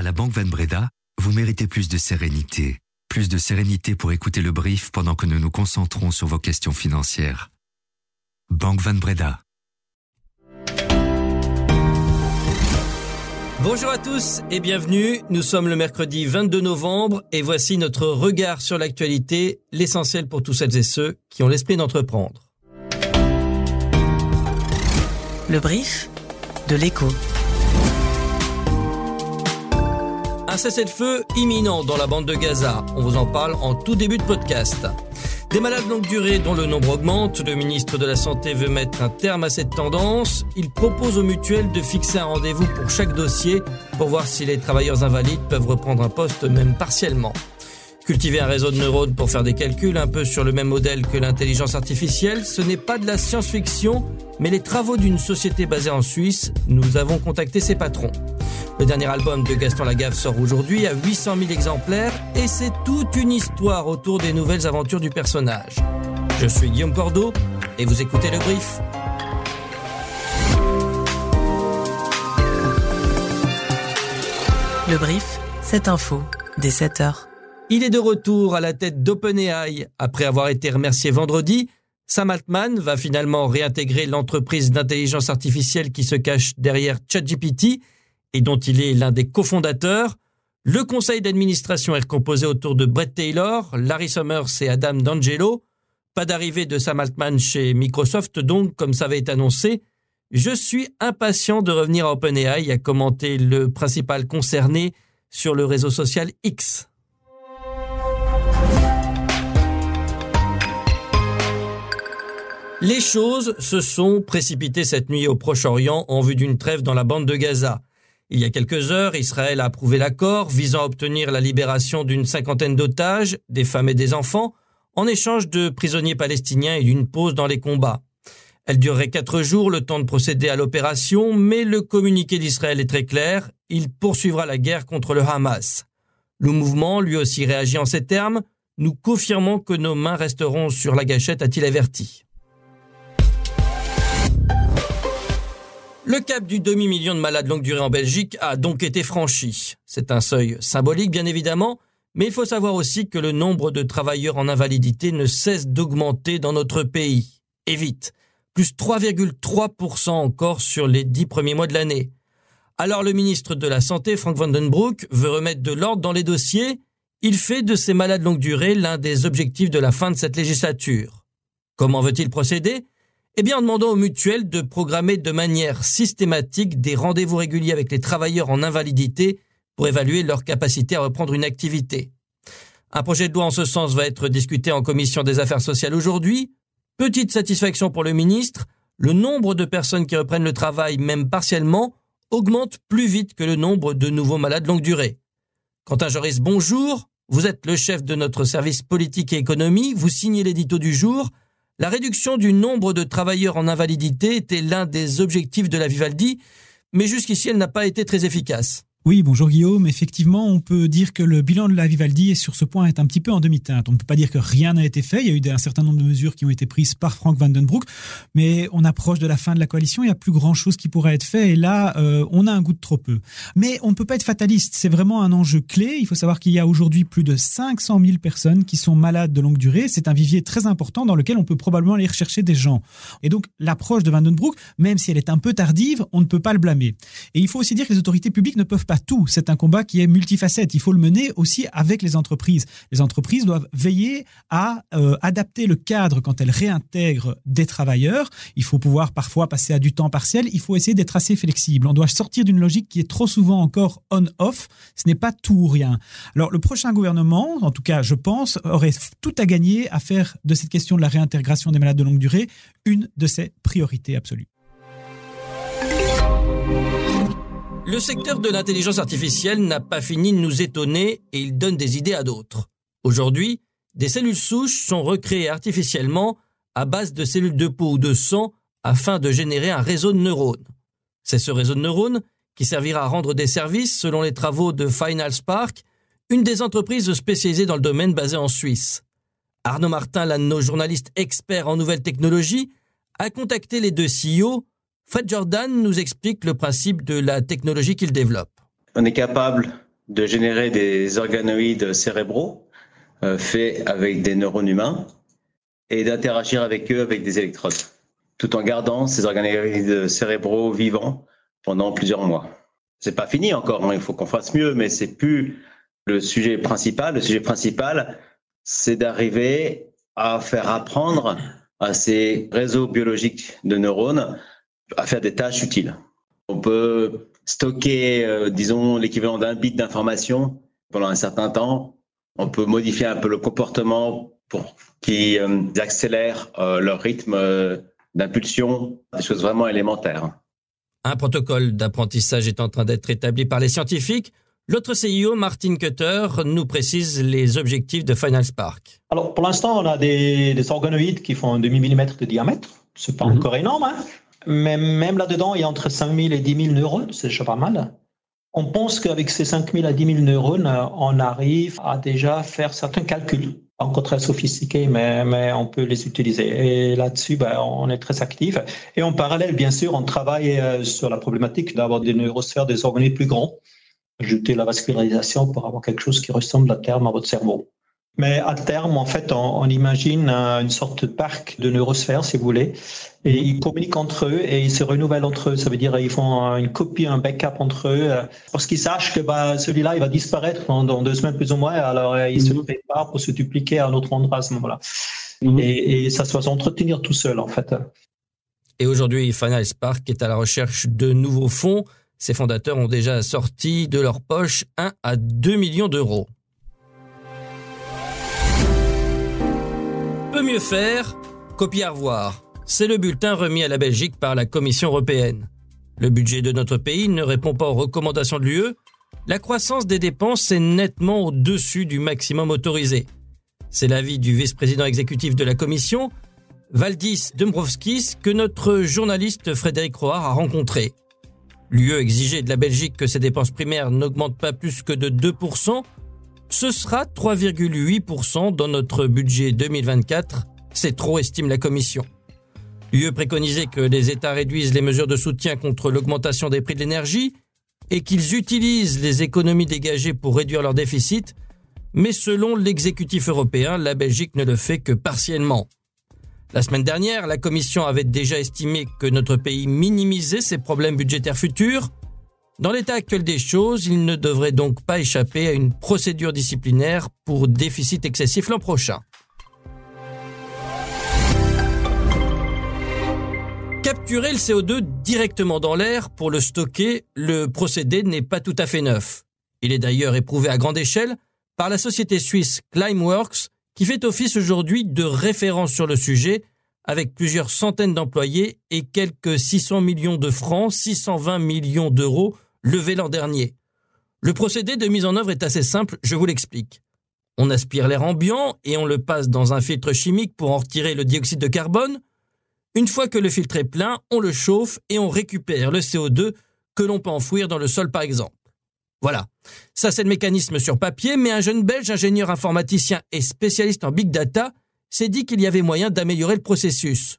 À la Banque Van Breda, vous méritez plus de sérénité. Plus de sérénité pour écouter le brief pendant que nous nous concentrons sur vos questions financières. Banque Van Breda. Bonjour à tous et bienvenue. Nous sommes le mercredi 22 novembre et voici notre regard sur l'actualité, l'essentiel pour tous celles et ceux qui ont l'esprit d'entreprendre. Le brief de l'écho. Un cessez-le-feu imminent dans la bande de Gaza. On vous en parle en tout début de podcast. Des malades longue durée dont le nombre augmente, le ministre de la Santé veut mettre un terme à cette tendance. Il propose aux mutuelles de fixer un rendez-vous pour chaque dossier pour voir si les travailleurs invalides peuvent reprendre un poste même partiellement. Cultiver un réseau de neurones pour faire des calculs un peu sur le même modèle que l'intelligence artificielle, ce n'est pas de la science-fiction, mais les travaux d'une société basée en Suisse. Nous avons contacté ses patrons. Le dernier album de Gaston Lagaffe sort aujourd'hui à 800 000 exemplaires et c'est toute une histoire autour des nouvelles aventures du personnage. Je suis Guillaume Cordeau et vous écoutez le brief. Le brief, cette info, dès 7 heures. Il est de retour à la tête d'OpenAI. Après avoir été remercié vendredi, Sam Altman va finalement réintégrer l'entreprise d'intelligence artificielle qui se cache derrière ChatGPT et dont il est l'un des cofondateurs. Le conseil d'administration est composé autour de Brett Taylor, Larry Summers et Adam D'Angelo. Pas d'arrivée de Sam Altman chez Microsoft, donc, comme ça avait été annoncé. Je suis impatient de revenir à OpenAI, a commenté le principal concerné sur le réseau social X. Les choses se sont précipitées cette nuit au Proche-Orient en vue d'une trêve dans la bande de Gaza. Il y a quelques heures, Israël a approuvé l'accord visant à obtenir la libération d'une cinquantaine d'otages, des femmes et des enfants, en échange de prisonniers palestiniens et d'une pause dans les combats. Elle durerait quatre jours, le temps de procéder à l'opération, mais le communiqué d'Israël est très clair, il poursuivra la guerre contre le Hamas. Le mouvement, lui aussi, réagit en ces termes, nous confirmons que nos mains resteront sur la gâchette, a-t-il averti. Le cap du demi-million de malades longue durée en Belgique a donc été franchi. C'est un seuil symbolique, bien évidemment, mais il faut savoir aussi que le nombre de travailleurs en invalidité ne cesse d'augmenter dans notre pays. Et vite. Plus 3,3% encore sur les dix premiers mois de l'année. Alors le ministre de la Santé, Frank Vandenbroek, veut remettre de l'ordre dans les dossiers. Il fait de ces malades longue durée l'un des objectifs de la fin de cette législature. Comment veut-il procéder? Eh bien, en demandant aux mutuelles de programmer de manière systématique des rendez-vous réguliers avec les travailleurs en invalidité pour évaluer leur capacité à reprendre une activité. Un projet de loi en ce sens va être discuté en commission des affaires sociales aujourd'hui. Petite satisfaction pour le ministre, le nombre de personnes qui reprennent le travail, même partiellement, augmente plus vite que le nombre de nouveaux malades longue durée. Quentin Joris, bonjour. Vous êtes le chef de notre service politique et économie. Vous signez l'édito du jour. La réduction du nombre de travailleurs en invalidité était l'un des objectifs de la Vivaldi, mais jusqu'ici elle n'a pas été très efficace. Oui, bonjour Guillaume. Effectivement, on peut dire que le bilan de la Vivaldi est sur ce point est un petit peu en demi-teinte. On ne peut pas dire que rien n'a été fait. Il y a eu un certain nombre de mesures qui ont été prises par Frank Vandenbroek, mais on approche de la fin de la coalition. Il n'y a plus grand-chose qui pourrait être fait. Et là, euh, on a un goût de trop peu. Mais on ne peut pas être fataliste. C'est vraiment un enjeu clé. Il faut savoir qu'il y a aujourd'hui plus de 500 000 personnes qui sont malades de longue durée. C'est un vivier très important dans lequel on peut probablement aller rechercher des gens. Et donc, l'approche de Vandenbroek, même si elle est un peu tardive, on ne peut pas le blâmer. Et il faut aussi dire que les autorités publiques ne peuvent pas tout. C'est un combat qui est multifacette. Il faut le mener aussi avec les entreprises. Les entreprises doivent veiller à euh, adapter le cadre quand elles réintègrent des travailleurs. Il faut pouvoir parfois passer à du temps partiel. Il faut essayer d'être assez flexible. On doit sortir d'une logique qui est trop souvent encore on-off. Ce n'est pas tout ou rien. Alors le prochain gouvernement, en tout cas je pense, aurait tout à gagner à faire de cette question de la réintégration des malades de longue durée une de ses priorités absolues. Le secteur de l'intelligence artificielle n'a pas fini de nous étonner et il donne des idées à d'autres. Aujourd'hui, des cellules souches sont recréées artificiellement à base de cellules de peau ou de sang afin de générer un réseau de neurones. C'est ce réseau de neurones qui servira à rendre des services selon les travaux de Final Spark, une des entreprises spécialisées dans le domaine basée en Suisse. Arnaud Martin, l'un de nos journalistes experts en nouvelles technologies, a contacté les deux CEO Fred Jordan nous explique le principe de la technologie qu'il développe. On est capable de générer des organoïdes cérébraux euh, faits avec des neurones humains et d'interagir avec eux avec des électrodes, tout en gardant ces organoïdes cérébraux vivants pendant plusieurs mois. C'est pas fini encore, hein, il faut qu'on fasse mieux, mais c'est plus le sujet principal. Le sujet principal, c'est d'arriver à faire apprendre à ces réseaux biologiques de neurones à faire des tâches utiles. On peut stocker, euh, disons, l'équivalent d'un bit d'information pendant un certain temps. On peut modifier un peu le comportement pour qu'ils euh, accélèrent euh, leur rythme d'impulsion, des choses vraiment élémentaires. Un protocole d'apprentissage est en train d'être établi par les scientifiques. L'autre CIO, Martin Cutter, nous précise les objectifs de Final Spark. Alors, pour l'instant, on a des, organoïdes qui font un demi-millimètre de diamètre. C'est pas mhm. encore énorme, hein mais même là-dedans, il y a entre 5000 et 10 000 neurones, c'est déjà pas mal. On pense qu'avec ces 5000 à 10 000 neurones, on arrive à déjà faire certains calculs. Encore très sophistiqués, mais, mais on peut les utiliser. Et là-dessus, ben, on est très actif. Et en parallèle, bien sûr, on travaille euh, sur la problématique d'avoir des neurosphères, des organes plus grands, ajouter la vascularisation pour avoir quelque chose qui ressemble à terme à votre cerveau. Mais à terme, en fait, on, imagine une sorte de parc de neurosphères, si vous voulez, et ils communiquent entre eux et ils se renouvellent entre eux. Ça veut dire ils font une copie, un backup entre eux, euh, parce qu'ils sachent que bah, celui-là, il va disparaître dans, deux semaines plus ou moins. Alors euh, ils se mhm. préparent pour se dupliquer à un autre endroit à ce moment-là. Mhm. Et, et, ça se va s'entretenir tout seul, en fait. Et aujourd'hui, Final Spark est à la recherche de nouveaux fonds. Ses fondateurs ont déjà sorti de leur poche 1 à 2 millions d'euros. Mieux faire, copier à revoir. C'est le bulletin remis à la Belgique par la Commission européenne. Le budget de notre pays ne répond pas aux recommandations de l'UE. La croissance des dépenses est nettement au-dessus du maximum autorisé. C'est l'avis du vice-président exécutif de la Commission, Valdis Dombrovskis, que notre journaliste Frédéric Roard a rencontré. L'UE exigeait de la Belgique que ses dépenses primaires n'augmentent pas plus que de 2%, ce sera 3,8% dans notre budget 2024. C'est trop, estime la Commission. L'UE préconisait que les États réduisent les mesures de soutien contre l'augmentation des prix de l'énergie et qu'ils utilisent les économies dégagées pour réduire leur déficit, mais selon l'exécutif européen, la Belgique ne le fait que partiellement. La semaine dernière, la Commission avait déjà estimé que notre pays minimisait ses problèmes budgétaires futurs dans l'état actuel des choses, il ne devrait donc pas échapper à une procédure disciplinaire pour déficit excessif l'an prochain. Capturer le CO2 directement dans l'air pour le stocker, le procédé n'est pas tout à fait neuf. Il est d'ailleurs éprouvé à grande échelle par la société suisse Climeworks qui fait office aujourd'hui de référence sur le sujet avec plusieurs centaines d'employés et quelques 600 millions de francs, 620 millions d'euros levé l'an dernier. Le procédé de mise en œuvre est assez simple, je vous l'explique. On aspire l'air ambiant et on le passe dans un filtre chimique pour en retirer le dioxyde de carbone. Une fois que le filtre est plein, on le chauffe et on récupère le CO2 que l'on peut enfouir dans le sol par exemple. Voilà. Ça c'est le mécanisme sur papier, mais un jeune belge ingénieur informaticien et spécialiste en big data s'est dit qu'il y avait moyen d'améliorer le processus.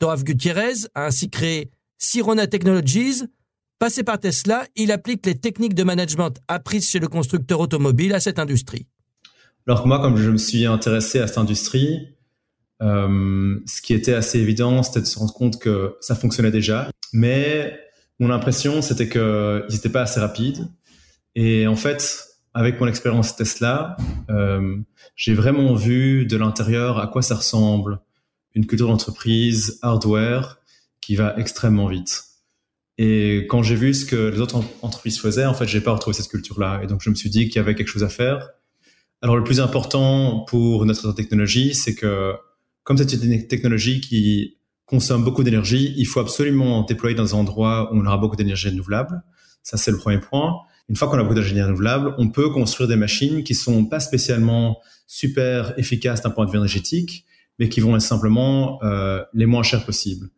Dorav Gutierrez a ainsi créé Sirona Technologies, Passé par Tesla, il applique les techniques de management apprises chez le constructeur automobile à cette industrie. Alors que moi, comme je me suis intéressé à cette industrie, euh, ce qui était assez évident, c'était de se rendre compte que ça fonctionnait déjà. Mais mon impression, c'était qu'ils n'étaient pas assez rapides. Et en fait, avec mon expérience Tesla, euh, j'ai vraiment vu de l'intérieur à quoi ça ressemble une culture d'entreprise hardware qui va extrêmement vite. Et quand j'ai vu ce que les autres entreprises faisaient, en fait, j'ai pas retrouvé cette culture-là. Et donc, je me suis dit qu'il y avait quelque chose à faire. Alors, le plus important pour notre technologie, c'est que comme c'est une technologie qui consomme beaucoup d'énergie, il faut absolument déployer dans un endroit où on aura beaucoup d'énergie renouvelable. Ça, c'est le premier point. Une fois qu'on a beaucoup d'énergie renouvelable, on peut construire des machines qui sont pas spécialement super efficaces d'un point de vue énergétique, mais qui vont être simplement euh, les moins chères possibles.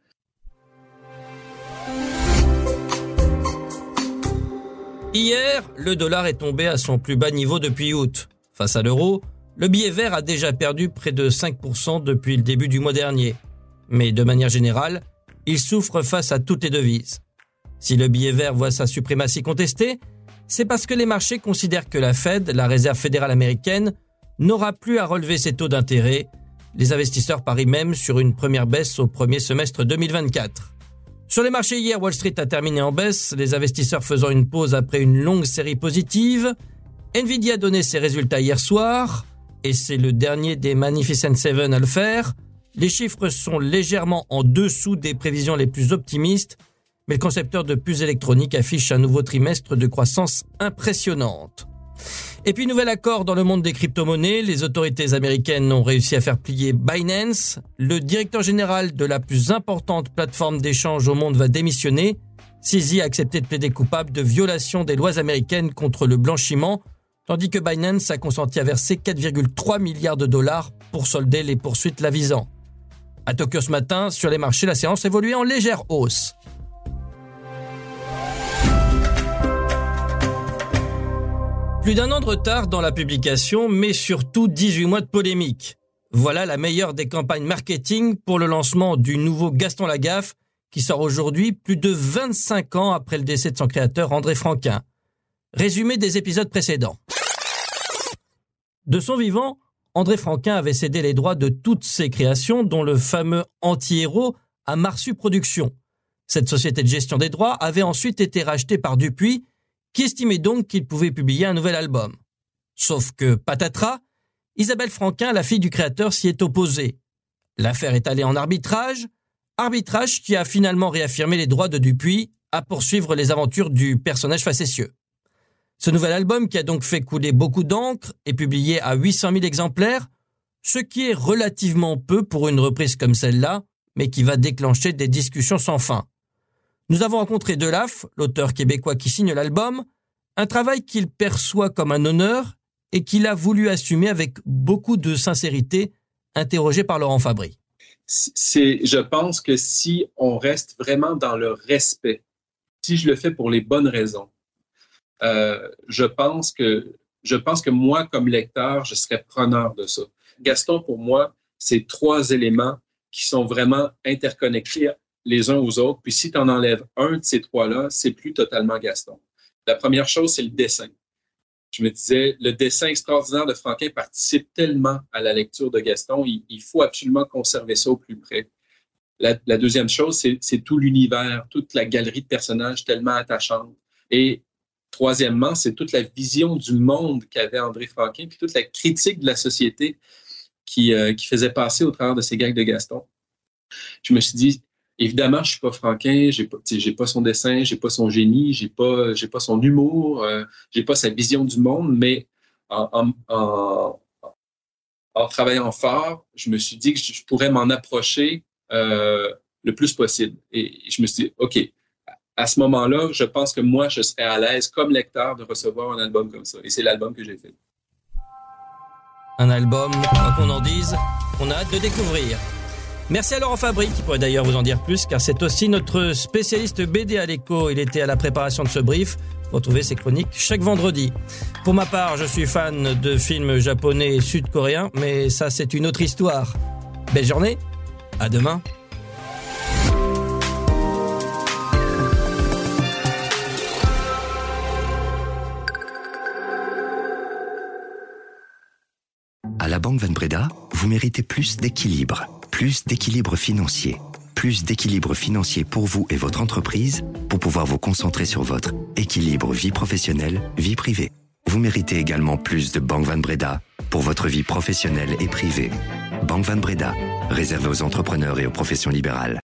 Hier, le dollar est tombé à son plus bas niveau depuis août. Face à l'euro, le billet vert a déjà perdu près de 5% depuis le début du mois dernier. Mais de manière générale, il souffre face à toutes les devises. Si le billet vert voit sa suprématie contestée, C'est parce que les marchés considèrent que la Fed, la Réserve fédérale américaine, n'aura plus à relever ses taux d'intérêt. Les investisseurs parient même sur une première baisse au premier semestre 2024. Sur les marchés hier, Wall Street a terminé en baisse, les investisseurs faisant une pause après une longue série positive. Nvidia a donné ses résultats hier soir, et c'est le dernier des Magnificent Seven à le faire. Les chiffres sont légèrement en dessous des prévisions les plus optimistes, mais le concepteur de puces électroniques affiche un nouveau trimestre de croissance impressionnante. Et puis, nouvel accord dans le monde des crypto-monnaies. Les autorités américaines ont réussi à faire plier Binance. Le directeur général de la plus importante plateforme d'échange au monde va démissionner. CZ a accepté de plaider coupable de violation des lois américaines contre le blanchiment, tandis que Binance a consenti à verser 4,3 milliards de dollars pour solder les poursuites la visant. À Tokyo ce matin, sur les marchés, la séance évoluait en légère hausse. Plus d'un an de retard dans la publication, mais surtout 18 mois de polémique. Voilà la meilleure des campagnes marketing pour le lancement du nouveau Gaston Lagaffe, qui sort aujourd'hui plus de 25 ans après le décès de son créateur André Franquin. Résumé des épisodes précédents. De son vivant, André Franquin avait cédé les droits de toutes ses créations, dont le fameux anti-héros à Marsu Productions. Cette société de gestion des droits avait ensuite été rachetée par Dupuis, qui estimait donc qu'il pouvait publier un nouvel album. Sauf que, patatras, Isabelle Franquin, la fille du créateur, s'y est opposée. L'affaire est allée en arbitrage, arbitrage qui a finalement réaffirmé les droits de Dupuis à poursuivre les aventures du personnage facétieux. Ce nouvel album, qui a donc fait couler beaucoup d'encre, est publié à 800 000 exemplaires, ce qui est relativement peu pour une reprise comme celle-là, mais qui va déclencher des discussions sans fin. Nous avons rencontré Delaf, l'auteur québécois qui signe l'album, un travail qu'il perçoit comme un honneur et qu'il a voulu assumer avec beaucoup de sincérité, interrogé par Laurent Fabry. C'est, je pense que si on reste vraiment dans le respect, si je le fais pour les bonnes raisons, euh, je pense que je pense que moi, comme lecteur, je serais preneur de ça. Gaston, pour moi, c'est trois éléments qui sont vraiment interconnectés les uns aux autres. Puis si tu en enlèves un de ces trois-là, c'est plus totalement Gaston. La première chose, c'est le dessin. Je me disais, le dessin extraordinaire de Franquin participe tellement à la lecture de Gaston, il, faut absolument conserver ça au plus près. La, deuxième chose, c'est tout l'univers, toute la galerie de personnages tellement attachante. Et troisièmement, c'est toute la vision du monde qu'avait André Franquin, puis toute la critique de la société qui, euh, qui faisait passer au travers de ces gags de Gaston. Je me suis dit, Évidemment, je suis pas Franquin, j'ai pas, pas son dessin, j'ai pas son génie, j'ai pas, pas son humour, euh, j'ai pas sa vision du monde, mais en, travaillant fort, je me suis dit que je pourrais m'en approcher euh, le plus possible. Et je me suis dit, OK, à ce moment-là, je pense que moi, je serais à l'aise comme lecteur de recevoir un album comme ça. Et c'est l'album que j'ai fait. Un album, quoi qu'on en dise, on a hâte de découvrir. Merci à Laurent Fabry, qui pourrait d'ailleurs vous en dire plus, car c'est aussi notre spécialiste BD à l'écho. Il était à la préparation de ce brief. Retrouvez ses chroniques chaque vendredi. Pour ma part, je suis fan de films japonais et sud-coréens, mais ça c'est une autre histoire. Belle journée, à demain. À la Banque Van Breda, vous méritez plus d'équilibre plus d'équilibre financier. Plus d'équilibre financier pour vous et votre entreprise pour pouvoir vous concentrer sur votre équilibre vie professionnelle, vie privée. Vous méritez également plus de Banque Van Breda pour votre vie professionnelle et privée. Banque Van Breda, réservé aux entrepreneurs et aux professions libérales.